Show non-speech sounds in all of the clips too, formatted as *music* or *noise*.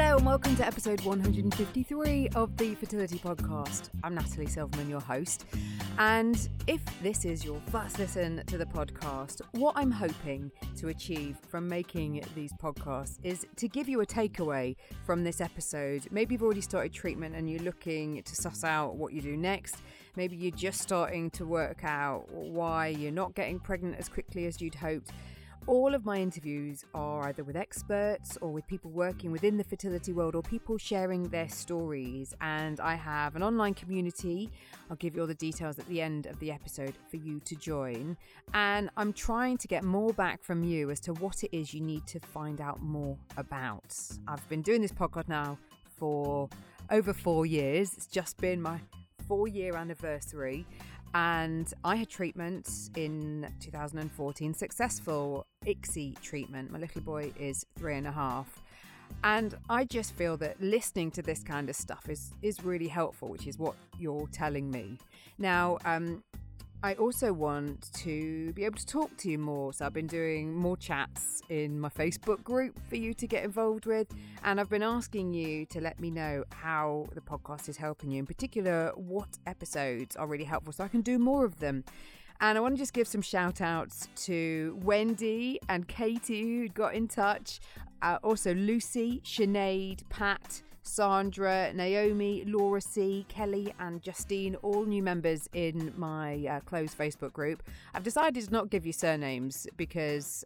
Hello and welcome to episode 153 of the Fertility Podcast. I'm Natalie Silverman, your host. And if this is your first listen to the podcast, what I'm hoping to achieve from making these podcasts is to give you a takeaway from this episode. Maybe you've already started treatment and you're looking to suss out what you do next. Maybe you're just starting to work out why you're not getting pregnant as quickly as you'd hoped. All of my interviews are either with experts or with people working within the fertility world or people sharing their stories. And I have an online community. I'll give you all the details at the end of the episode for you to join. And I'm trying to get more back from you as to what it is you need to find out more about. I've been doing this podcast now for over four years. It's just been my four year anniversary and I had treatment in 2014, successful ICSI treatment. My little boy is three and a half. And I just feel that listening to this kind of stuff is is really helpful, which is what you're telling me. Now, um, I also want to be able to talk to you more. So I've been doing more chats in my Facebook group for you to get involved with. And I've been asking you to let me know how the podcast is helping you, in particular, what episodes are really helpful so I can do more of them. And I want to just give some shout outs to Wendy and Katie who got in touch. Uh, also, Lucy, Sinead, Pat, Sandra, Naomi, Laura C, Kelly, and Justine, all new members in my uh, closed Facebook group. I've decided to not give you surnames because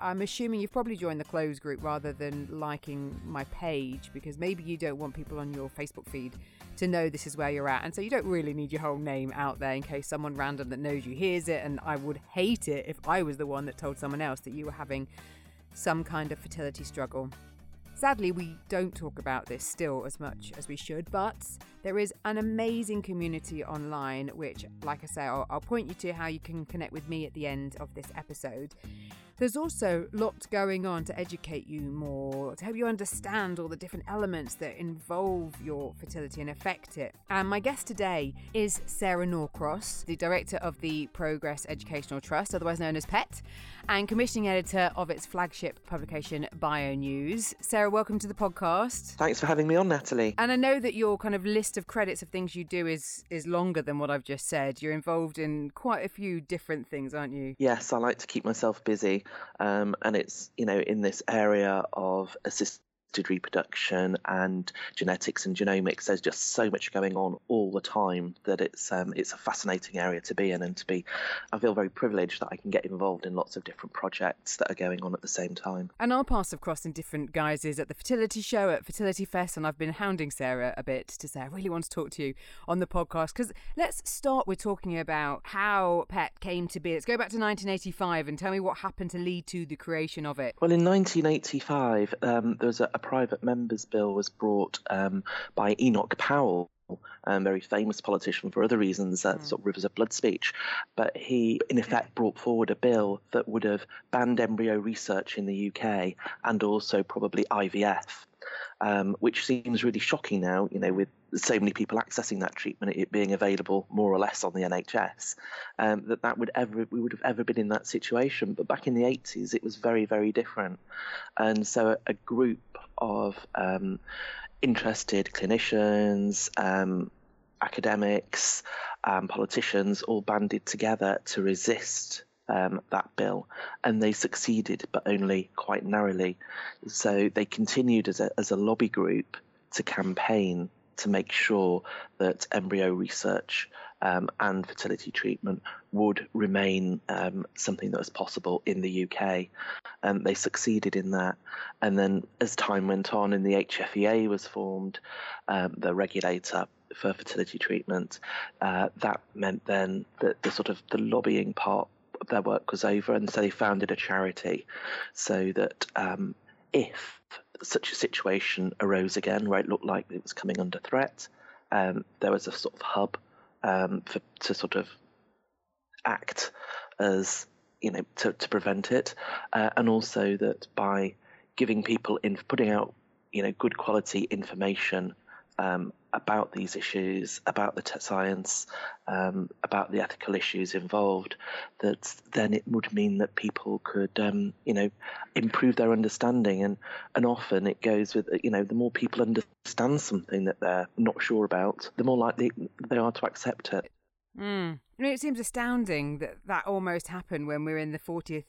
I'm assuming you've probably joined the closed group rather than liking my page because maybe you don't want people on your Facebook feed to know this is where you're at. And so you don't really need your whole name out there in case someone random that knows you hears it. And I would hate it if I was the one that told someone else that you were having some kind of fertility struggle. Sadly, we don't talk about this still as much as we should, but there is an amazing community online, which, like I say, I'll, I'll, point you to how you can connect with me at the end of this episode. There's also lots going on to educate you more, to help you understand all the different elements that involve your fertility and affect it. And my guest today is Sarah Norcross, the director of the Progress Educational Trust, otherwise known as PET, and commissioning editor of its flagship publication, BioNews. Sarah, welcome to the podcast. Thanks for having me on, Natalie. And I know that your kind of list of credits of things you do is is longer than what I've just said. You're involved in quite a few different things, aren't you? Yes, I like to keep myself busy. Um, and it's, you know, in this area of assisted reproduction and genetics and genomics. There's just so much going on all the time that it's um, it's a fascinating area to be in and to be. I feel very privileged that I can get involved in lots of different projects that are going on at the same time. And our paths have crossed in different guises at the fertility show at Fertility Fest, and I've been hounding Sarah a bit to say I really want to talk to you on the podcast because let's start with talking about how PET came to be. Let's go back to 1985 and tell me what happened to lead to the creation of it. Well, in 1985, um, there was a, a private members bill was brought um, by Enoch Powell, a very famous politician for other reasons, uh, mm. sort of rivers of blood speech. But he, in effect, brought forward a bill that would have banned embryo research in the UK and also probably IVF. Um, which seems really shocking now, you know, with so many people accessing that treatment, it being available more or less on the NHS, um, that that would ever we would have ever been in that situation. But back in the 80s, it was very very different, and so a, a group of um, interested clinicians, um, academics, um, politicians all banded together to resist um, that bill, and they succeeded, but only quite narrowly. So they continued as a, as a lobby group to campaign to make sure that embryo research um, and fertility treatment would remain um, something that was possible in the UK. And they succeeded in that. And then as time went on and the HFEA was formed, um, the regulator for fertility treatment, uh, that meant then that the sort of the lobbying part of their work was over. And so they founded a charity so that um, if such a situation arose again where it looked like it was coming under threat, um, there was a sort of hub um, for, to sort of act as you know to, to prevent it, uh, and also that by giving people in putting out you know good quality information um, about these issues, about the science, um, about the ethical issues involved, that then it would mean that people could, um, you know, improve their understanding. And, and often it goes with, you know, the more people understand something that they're not sure about, the more likely they are to accept it. Mm. I mean, it seems astounding that that almost happened when we're in the 40th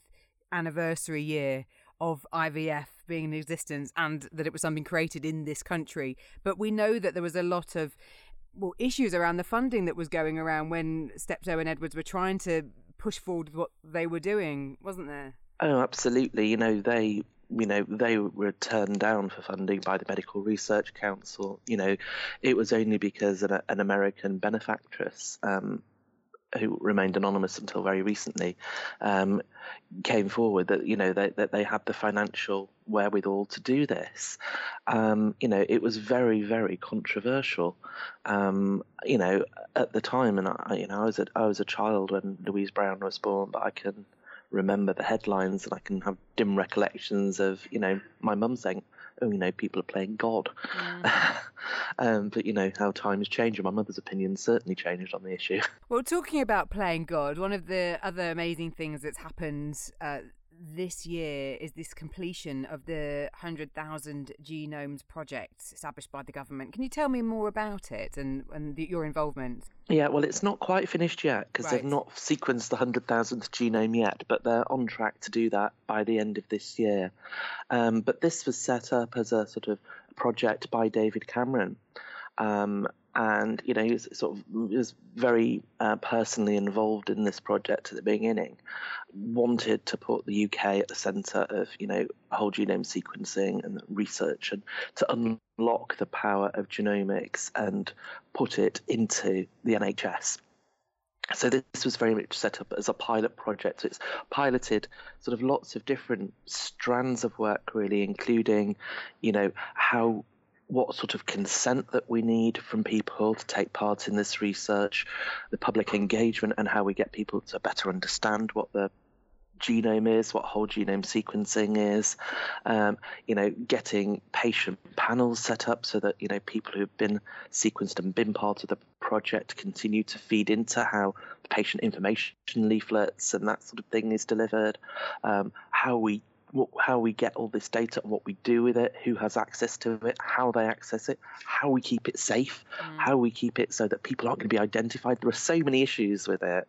anniversary year of IVF being in existence and that it was something created in this country. But we know that there was a lot of well issues around the funding that was going around when Steptoe and Edwards were trying to push forward what they were doing, wasn't there? Oh, absolutely. You know, they you know they were turned down for funding by the Medical Research Council. You know, it was only because an, an American benefactress um, who remained anonymous until very recently, um, came forward that you know they, that they had the financial wherewithal to do this. Um, you know, it was very very controversial. Um, you know, at the time, and I, you know, I was a, I was a child when Louise Brown was born, but I can remember the headlines and I can have dim recollections of you know my mum saying, oh, you know, people are playing God. Mm. *laughs* um, but, you know, how times change, and my mother's opinion certainly changed on the issue. Well, talking about playing God, one of the other amazing things that's happened uh, this year is this completion of the 100,000 Genomes project established by the government. Can you tell me more about it and, and the, your involvement? Yeah, well, it's not quite finished yet because right. they've not sequenced the 100,000th genome yet, but they're on track to do that by the end of this year. Um, but this was set up as a sort of project by David Cameron. Um, and you know he was sort of was very uh, personally involved in this project at the beginning. Wanted to put the UK at the centre of you know whole genome sequencing and research, and to unlock the power of genomics and put it into the NHS. So this was very much set up as a pilot project. So it's piloted sort of lots of different strands of work, really, including, you know, how what sort of consent that we need from people to take part in this research, the public engagement, and how we get people to better understand what the genome is, what whole genome sequencing is, um, you know, getting patient panels set up so that, you know, people who've been sequenced and been part of the project continue to feed into how the patient information leaflets and that sort of thing is delivered, um, how we what, how we get all this data, what we do with it, who has access to it, how they access it, how we keep it safe, mm. how we keep it so that people aren't going to be identified. There are so many issues with it,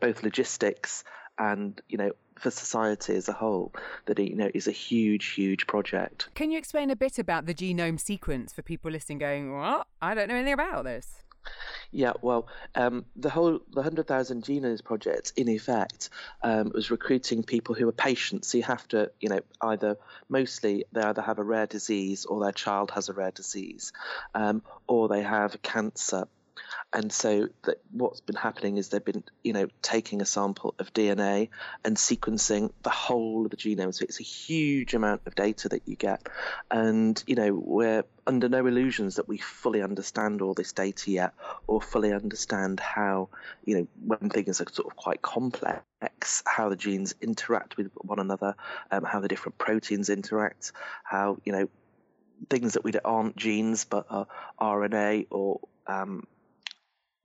both logistics and you know for society as a whole that it, you know is a huge huge project can you explain a bit about the genome sequence for people listening going what i don't know anything about this yeah, well, um, the whole the hundred thousand genomes project, in effect, um, was recruiting people who are patients. So you have to, you know, either mostly they either have a rare disease or their child has a rare disease, um, or they have cancer and so that what's been happening is they've been, you know, taking a sample of DNA and sequencing the whole of the genome. So it's a huge amount of data that you get, and you know we're under no illusions that we fully understand all this data yet, or fully understand how, you know, when things are sort of quite complex, how the genes interact with one another, um, how the different proteins interact, how you know things that we aren't genes but are RNA or um,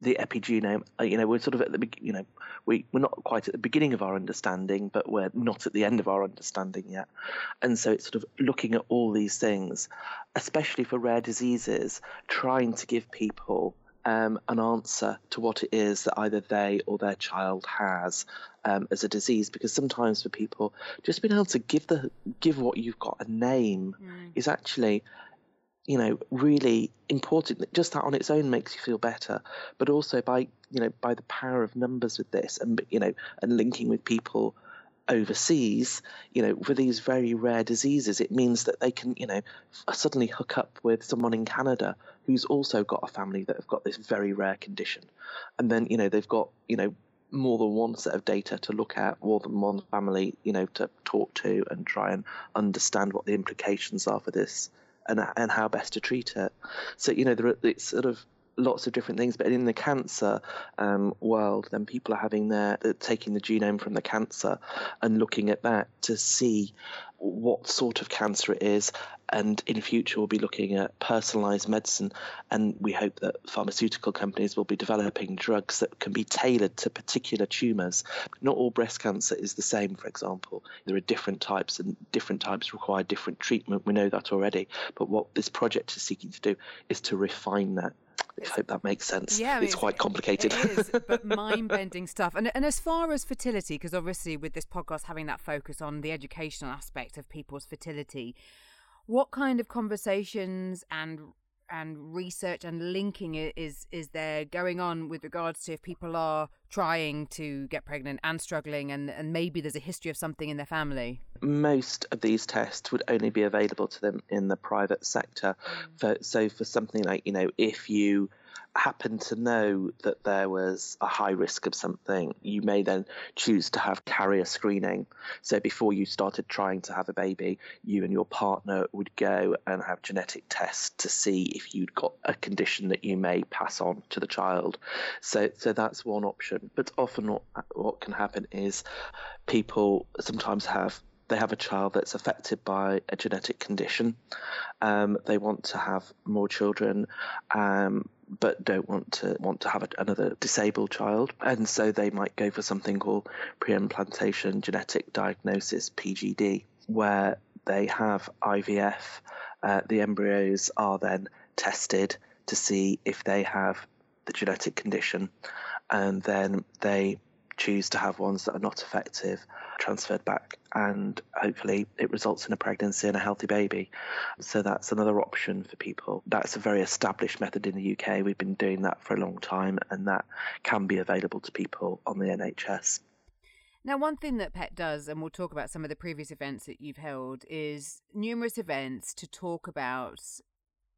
the epigenome, uh, you know, we're sort of at the you know, we we're not quite at the beginning of our understanding, but we're not at the end of our understanding yet. And so it's sort of looking at all these things, especially for rare diseases, trying to give people um, an answer to what it is that either they or their child has um, as a disease. Because sometimes for people, just being able to give the give what you've got a name mm. is actually you know, really important. Just that on its own makes you feel better, but also by you know by the power of numbers with this, and you know, and linking with people overseas, you know, for these very rare diseases, it means that they can, you know, suddenly hook up with someone in Canada who's also got a family that have got this very rare condition, and then you know they've got you know more than one set of data to look at, more than one family, you know, to talk to and try and understand what the implications are for this and and how best to treat it. So you know, there, it's sort of lots of different things. But in the cancer um, world, then people are having their uh, taking the genome from the cancer and looking at that to see what sort of cancer it is. And in future, we'll be looking at personalized medicine. And we hope that pharmaceutical companies will be developing drugs that can be tailored to particular tumors. Not all breast cancer is the same, for example. There are different types, and different types require different treatment. We know that already. But what this project is seeking to do is to refine that I hope that makes sense. Yeah, I mean, it's, it's, quite complicated. It is, *laughs* but mind-bending stuff. And and as far as fertility, because obviously with this podcast having that focus on the educational aspect of people's fertility, what kind of conversations and and research and linking is is there going on with regards to if people are trying to get pregnant and struggling and, and maybe there's a history of something in their family most of these tests would only be available to them in the private sector mm. for, so for something like you know if you happen to know that there was a high risk of something, you may then choose to have carrier screening. So before you started trying to have a baby, you and your partner would go and have genetic tests to see if you'd got a condition that you may pass on to the child. So so that's one option. But often what, what can happen is people sometimes have they have a child that's affected by a genetic condition. Um, they want to have more children, um, but don't want to want to have another disabled child, and so they might go for something called pre-implantation genetic diagnosis (PGD), where they have IVF. Uh, the embryos are then tested to see if they have the genetic condition, and then they choose to have ones that are not effective transferred back and hopefully it results in a pregnancy and a healthy baby. So that's another option for people. That's a very established method in the UK. We've been doing that for a long time and that can be available to people on the NHS. Now, one thing that PET does, and we'll talk about some of the previous events that you've held, is numerous events to talk about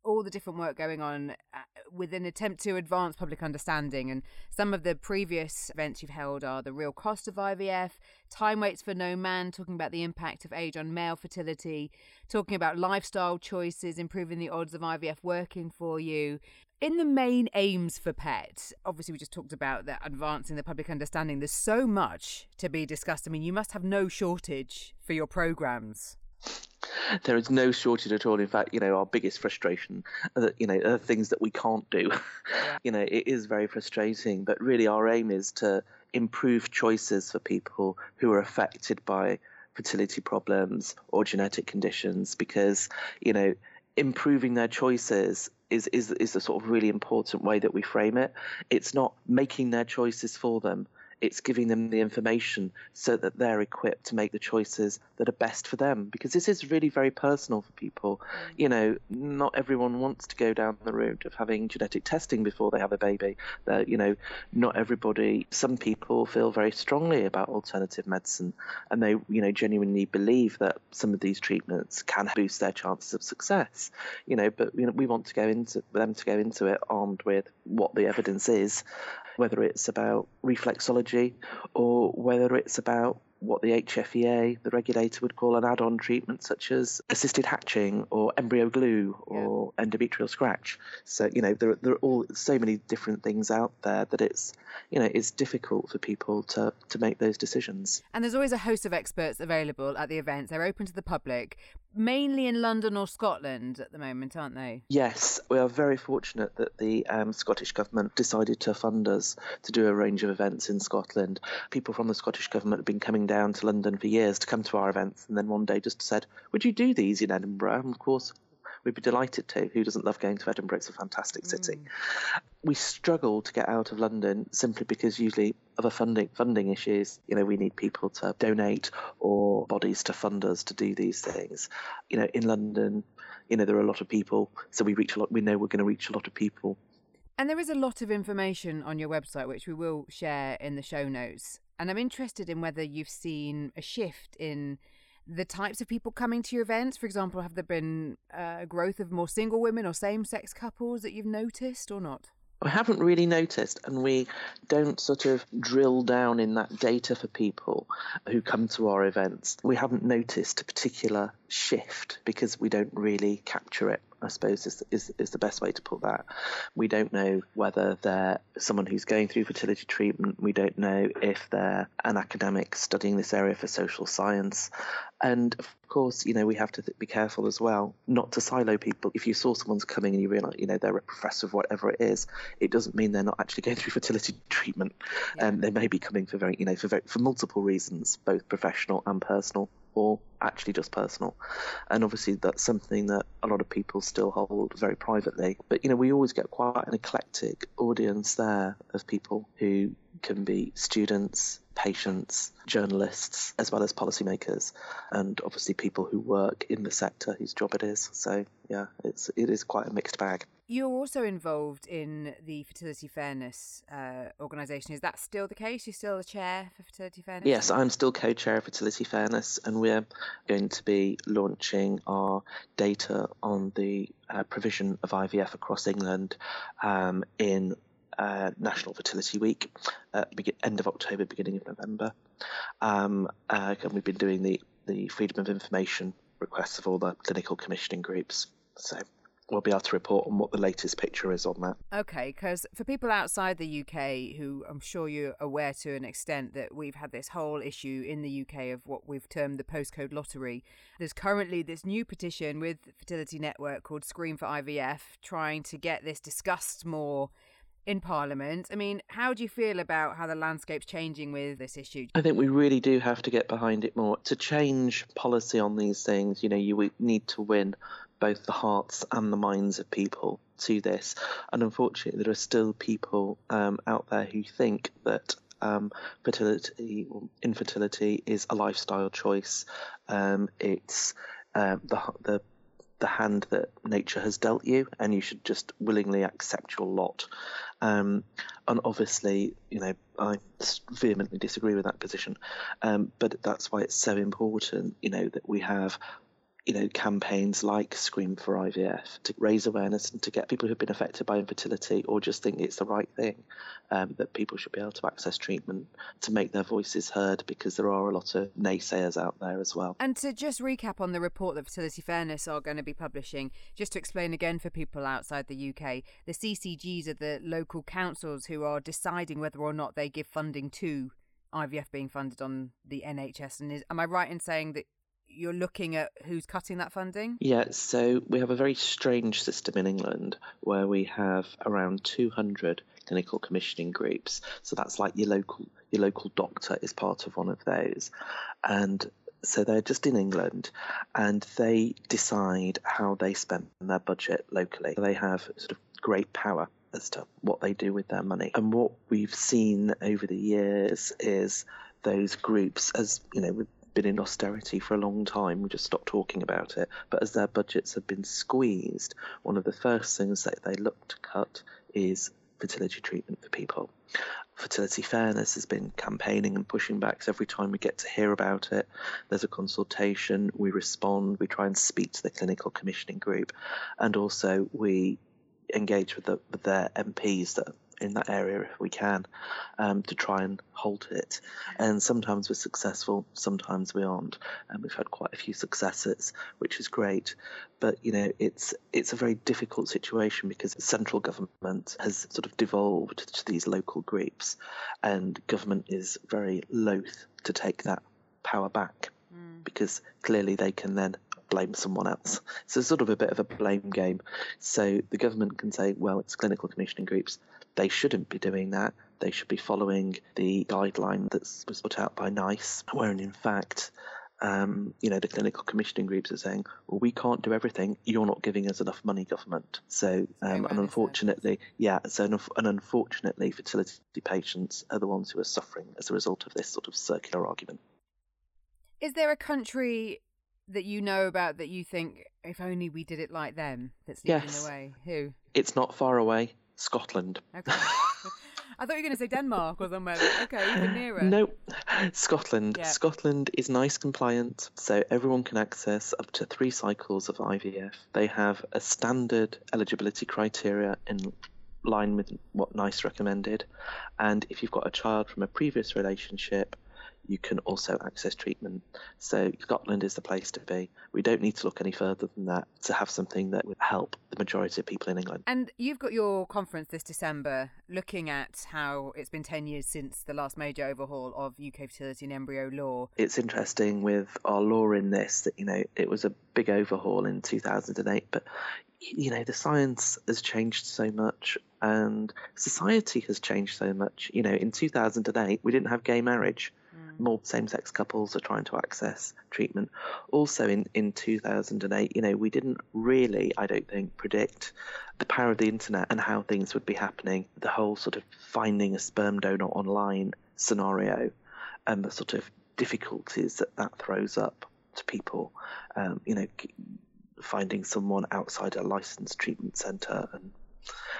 all the different work going on uh, with an attempt to advance public understanding. And some of the previous events you've held are the real cost of IVF, time waits for no man, talking about the impact of age on male fertility, talking about lifestyle choices, improving the odds of IVF working for you. In the main aims for PET, obviously we just talked about that advancing the public understanding. There's so much to be discussed. I mean, you must have no shortage for your programs there is no shortage at all. In fact, you know, our biggest frustration, that you know, are things that we can't do. *laughs* You know, it is very frustrating. But really, our aim is to improve choices for people who are affected by fertility problems or genetic conditions, because you know, improving their choices is is is a sort of really important way that we frame it. It's not making their choices for them it's giving them the information so that they're equipped to make the choices that are best for them. Because this is really very personal for people. Mm. you know not everyone wants to go down the route of having genetic testing before they have a baby. That you know not everybody some people feel very strongly about alternative medicine. And they you know genuinely believe that some of these treatments can boost their chances of success. You know but you know we want to go into them to go into it armed with what the evidence is whether it's about reflexology or whether it's about what the HFEA, the regulator, would call an add on treatment, such as assisted hatching or embryo glue or yeah. endometrial scratch. So, you know, there, there are all so many different things out there that it's, you know, it's difficult for people to, to make those decisions. And there's always a host of experts available at the events. They're open to the public, mainly in London or Scotland at the moment, aren't they? Yes, we are very fortunate that the um, Scottish Government decided to fund us to do a range of events in Scotland. People from the Scottish Government have been coming down to London for years to come to our events, and then one day just said, Would you do these in Edinburgh? And of course, we'd be delighted to. Who doesn't love going to Edinburgh? It's a fantastic city. Mm. We struggle to get out of London simply because usually of a funding funding issues. You know, we need people to donate or bodies to fund us to do these things. You know, in London, you know, there are a lot of people, so we reach a lot. We know we're going to reach a lot of people. And there is a lot of information on your website, which we will share in the show notes. And I'm interested in whether you've seen a shift in the types of people coming to your events? For example, have there been uh, a growth of more single women or same sex couples that you've noticed or not? I haven't really noticed, and we don't sort of drill down in that data for people who come to our events. We haven't noticed a particular shift because we don't really capture it I suppose is, is is the best way to put that. We don't know whether they're someone who's going through fertility treatment. We don't know if they're an academic studying this area for social science. And of course, you know, we have to th- be careful as well not to silo people. If you saw someone's coming and you realise, you know, they're a professor of whatever it is, it doesn't mean they're not actually going through fertility *laughs* treatment. Yeah. Um, they may be coming for very, you know, for very, for multiple reasons, both professional and personal or actually just personal. And obviously, that's something that a lot of people still hold very privately. But, you know, we always get quite an eclectic audience there of people who can be students, patients, journalists, as well as policymakers, and obviously people who work in the sector whose job it is. So, yeah, it's, it is quite a mixed bag. You're also involved in the Fertility Fairness uh, organisation. Is that still the case? You're still the chair for Fertility Fairness? Yes, I'm still co chair of Fertility Fairness, and we're going to be launching our data on the uh, provision of IVF across England um, in uh, National Fertility Week, uh, end of October, beginning of November. Um, uh, and we've been doing the, the freedom of information requests of all the clinical commissioning groups. So we'll be able to report on what the latest picture is on that. Okay, because for people outside the UK who I'm sure you're aware to an extent that we've had this whole issue in the UK of what we've termed the postcode lottery, there's currently this new petition with Fertility Network called Scream for IVF trying to get this discussed more in Parliament. I mean, how do you feel about how the landscape's changing with this issue? I think we really do have to get behind it more. To change policy on these things, you know, you need to win both the hearts and the minds of people to this. And unfortunately, there are still people um, out there who think that um, fertility infertility is a lifestyle choice. Um, it's uh, the the the hand that nature has dealt you, and you should just willingly accept your lot. Um, and obviously, you know, I vehemently disagree with that position. Um, but that's why it's so important, you know, that we have you know, campaigns like Scream for IVF to raise awareness and to get people who've been affected by infertility or just think it's the right thing um, that people should be able to access treatment to make their voices heard because there are a lot of naysayers out there as well. And to just recap on the report that Fertility Fairness are going to be publishing, just to explain again for people outside the UK, the CCGs are the local councils who are deciding whether or not they give funding to IVF being funded on the NHS. And is, am I right in saying that you're looking at who's cutting that funding? Yeah, so we have a very strange system in England where we have around 200 clinical commissioning groups. So that's like your local your local doctor is part of one of those, and so they're just in England, and they decide how they spend their budget locally. They have sort of great power as to what they do with their money. And what we've seen over the years is those groups, as you know, been in austerity for a long time. We just stopped talking about it. But as their budgets have been squeezed, one of the first things that they look to cut is fertility treatment for people. Fertility Fairness has been campaigning and pushing back. So every time we get to hear about it, there's a consultation, we respond, we try and speak to the clinical commissioning group, and also we engage with, the, with their MPs that in that area if we can um, to try and halt it. And sometimes we're successful, sometimes we aren't. And we've had quite a few successes, which is great. But you know, it's it's a very difficult situation because central government has sort of devolved to these local groups, and government is very loath to take that power back mm. because clearly they can then blame someone else. So it's sort of a bit of a blame game. So the government can say, well, it's clinical commissioning groups. They shouldn't be doing that. They should be following the guideline that was put out by NICE, wherein in fact, um, you know, the clinical commissioning groups are saying, well, we can't do everything. You're not giving us enough money, government. So, um, and unfortunately, yeah, so, and unfortunately, fertility patients are the ones who are suffering as a result of this sort of circular argument. Is there a country that you know about that you think, if only we did it like them, that's leading yes. the way? Who? It's not far away. Scotland. Okay. I thought you were going to say Denmark or somewhere. Okay, even nearer. No, Scotland. Yeah. Scotland is NICE compliant, so everyone can access up to three cycles of IVF. They have a standard eligibility criteria in line with what NICE recommended. And if you've got a child from a previous relationship, you can also access treatment. So Scotland is the place to be. We don't need to look any further than that to have something that would help the majority of people in England. And you've got your conference this December looking at how it's been 10 years since the last major overhaul of UK fertility and embryo law. It's interesting with our law in this that, you know, it was a big overhaul in 2008, but you know the science has changed so much and society has changed so much you know in 2008 we didn't have gay marriage more same-sex couples are trying to access treatment. Also, in in 2008, you know, we didn't really, I don't think, predict the power of the internet and how things would be happening. The whole sort of finding a sperm donor online scenario, and the sort of difficulties that that throws up to people. Um, you know, finding someone outside a licensed treatment centre and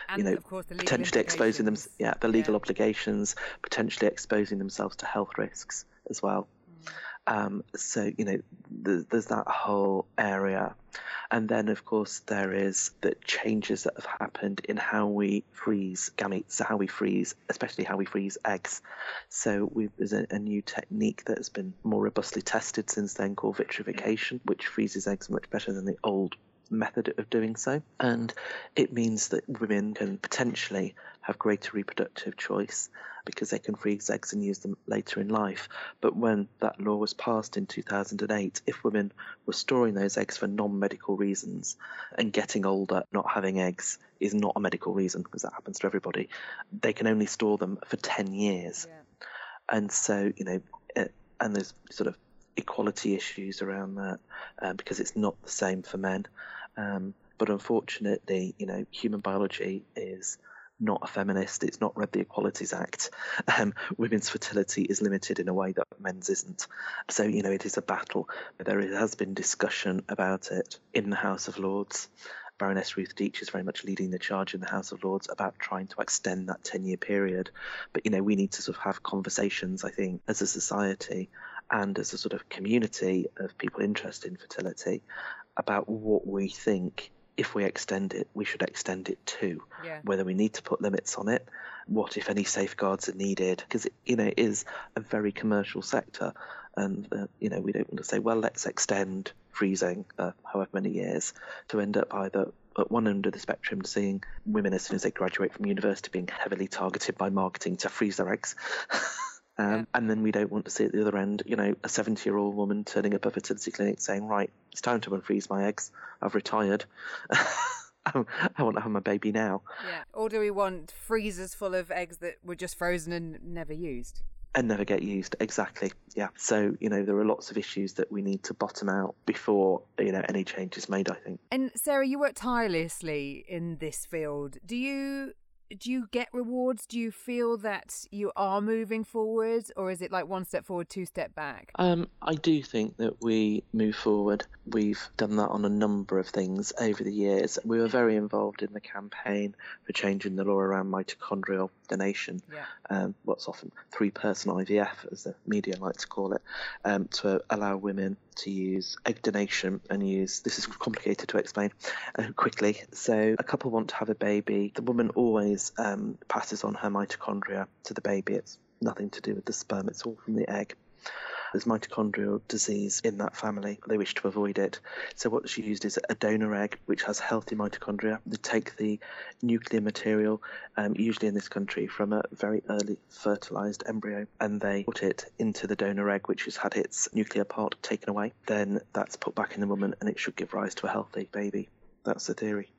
and you know, potentially exposing them, yeah, the legal yeah. obligations, potentially exposing themselves to health risks as well. Mm. Um, so you know, there's, there's that whole area, and then of course there is the changes that have happened in how we freeze gametes, so how we freeze, especially how we freeze eggs. So there's a, a, new technique that has been more robustly tested since then called vitrification, which freezes eggs much better than the old method of doing so. And it means that women can potentially have greater reproductive choice because they can freeze eggs and use them later in life. But when that law was passed in 2008, if women were storing those eggs for non medical reasons and getting older, not having eggs is not a medical reason because that happens to everybody, they can only store them for 10 years. Yeah. And so, you know, eh, and there's sort of equality issues around that uh, because it's not the same for men. Um, but unfortunately, you know, human biology is not a feminist. It's not read the Equalities Act. Um, women's fertility is limited in a way that men's isn't. So, you know, it is a battle. But there has been discussion about it in the House of Lords. Baroness Ruth Deech is very much leading the charge in the House of Lords about trying to extend that 10 year period. But, you know, we need to sort of have conversations, I think, as a society and as a sort of community of people interested in fertility about what we think if we extend it, we should extend it to. Yeah. Whether we need to put limits on it, what if any safeguards are needed? Because you know it is a very commercial sector, and uh, you know we don't want to say, well, let's extend freezing uh, however many years to end up either at one end of the spectrum seeing women as soon as they graduate from university being heavily targeted by marketing to freeze their eggs. *laughs* Um, yeah. And then we don't want to see at the other end, you know, a 70 year old woman turning up at a fertility clinic saying, right, it's time to unfreeze my eggs. I've retired. *laughs* I want to have my baby now. Yeah. Or do we want freezers full of eggs that were just frozen and never used? And never get used. Exactly. Yeah. So, you know, there are lots of issues that we need to bottom out before, you know, any change is made, I think. And Sarah, you work tirelessly in this field. Do you do you get rewards? Do you feel that you are moving forward, or is it like one step forward, two step back? Um, I do think that we move forward. We've done that on a number of things over the years. We were very involved in the campaign for changing the law around mitochondrial donation, yeah. um, what's often three-person IVF, as the media like to call it, um, to allow women to use egg donation and use this is complicated to explain uh, quickly. So a couple want to have a baby. The woman always um, passes on her mitochondria to the baby. It's nothing to do with the sperm. It's all from the egg. There's mitochondrial disease in that family. They wish to avoid it. So what she used is a donor egg, which has healthy mitochondria. They take the nuclear material, um, usually in this country, from a very early fertilized embryo, and they put it into the donor egg, which has had its nuclear part taken away. Then that's put back in the woman, and it should give rise to a healthy baby. That's the theory.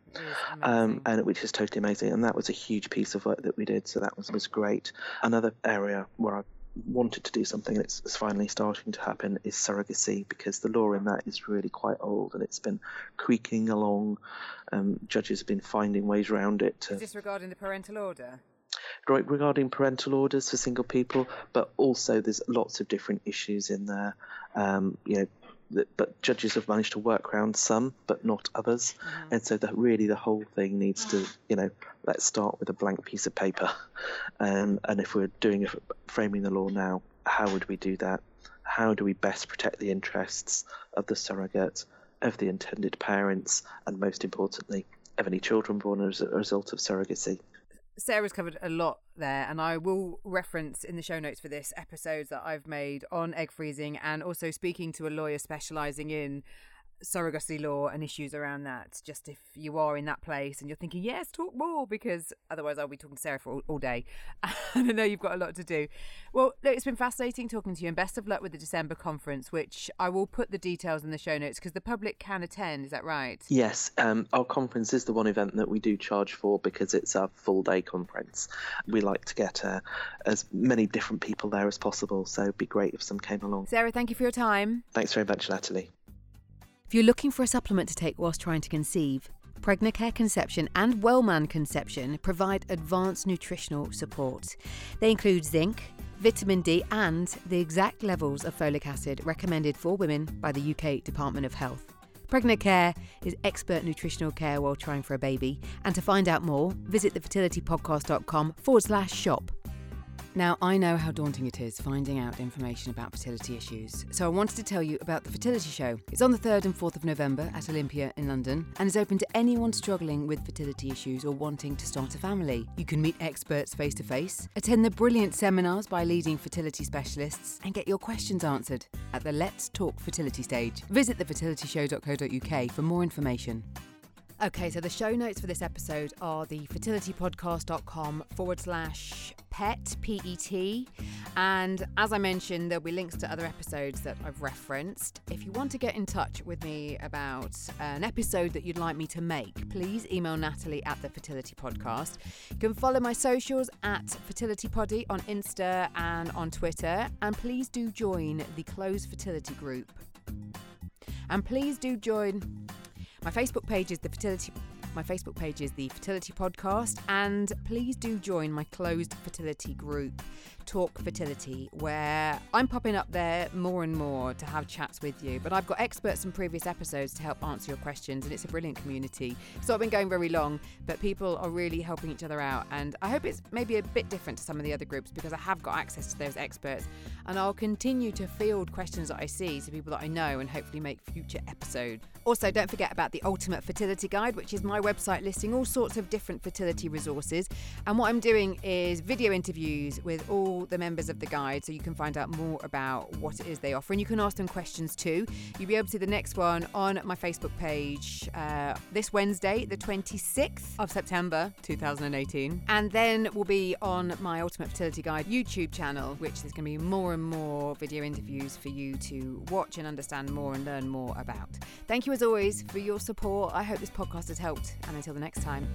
Um, and which is totally amazing. And that was a huge piece of work that we did. So that was was great. Another area where I wanted to do something that's finally starting to happen is surrogacy because the law in that is really quite old and it's been creaking along. Um, judges have been finding ways around it. To, is this regarding the parental order? Right, regarding parental orders for single people, but also there's lots of different issues in there. Um, you know, but judges have managed to work around some, but not others. Mm-hmm. And so that really the whole thing needs to, you know, let's start with a blank piece of paper. Um, and if we're doing a, framing the law now, how would we do that? How do we best protect the interests of the surrogate, of the intended parents, and most importantly, of any children born as a result of surrogacy? Sarah's covered a lot there, and I will reference in the show notes for this episodes that I've made on egg freezing and also speaking to a lawyer specialising in surrogacy law and issues around that. Just if you are in that place and you're thinking, yes, talk more, because otherwise I'll be talking to Sarah for all, all day. *laughs* and I know you've got a lot to do. Well, look, it's been fascinating talking to you, and best of luck with the December conference, which I will put the details in the show notes because the public can attend. Is that right? Yes. Um, our conference is the one event that we do charge for because it's a full day conference. We like to get uh, as many different people there as possible, so it'd be great if some came along. Sarah, thank you for your time. Thanks very much, Natalie. If you're looking for a supplement to take whilst trying to conceive, Pregnacare Conception and Wellman Conception provide advanced nutritional support. They include zinc, vitamin D, and the exact levels of folic acid recommended for women by the UK Department of Health. Pregnacare is expert nutritional care while trying for a baby. And to find out more, visit thefertilitypodcast.com forward slash shop. Now, I know how daunting it is finding out information about fertility issues, so I wanted to tell you about the Fertility Show. It's on the 3rd and 4th of November at Olympia in London and is open to anyone struggling with fertility issues or wanting to start a family. You can meet experts face to face, attend the brilliant seminars by leading fertility specialists, and get your questions answered at the Let's Talk Fertility stage. Visit thefertilityshow.co.uk for more information. Okay, so the show notes for this episode are the fertilitypodcast.com forward slash pet, P E T. And as I mentioned, there'll be links to other episodes that I've referenced. If you want to get in touch with me about uh, an episode that you'd like me to make, please email Natalie at the Fertility Podcast. You can follow my socials at Fertility Poddy on Insta and on Twitter. And please do join the closed fertility group. And please do join my Facebook page is the fertility my Facebook page is the Fertility Podcast, and please do join my closed fertility group, Talk Fertility, where I'm popping up there more and more to have chats with you. But I've got experts from previous episodes to help answer your questions, and it's a brilliant community. It's not been going very long, but people are really helping each other out, and I hope it's maybe a bit different to some of the other groups because I have got access to those experts, and I'll continue to field questions that I see to people that I know and hopefully make future episodes. Also, don't forget about the Ultimate Fertility Guide, which is my website listing all sorts of different fertility resources. And what I'm doing is video interviews with all the members of the guide so you can find out more about what it is they offer. And you can ask them questions too. You'll be able to see the next one on my Facebook page uh, this Wednesday, the 26th of September 2018. And then we'll be on my Ultimate Fertility Guide YouTube channel, which there's going to be more and more video interviews for you to watch and understand more and learn more about. Thank you as always for your support. I hope this podcast has helped and until the next time.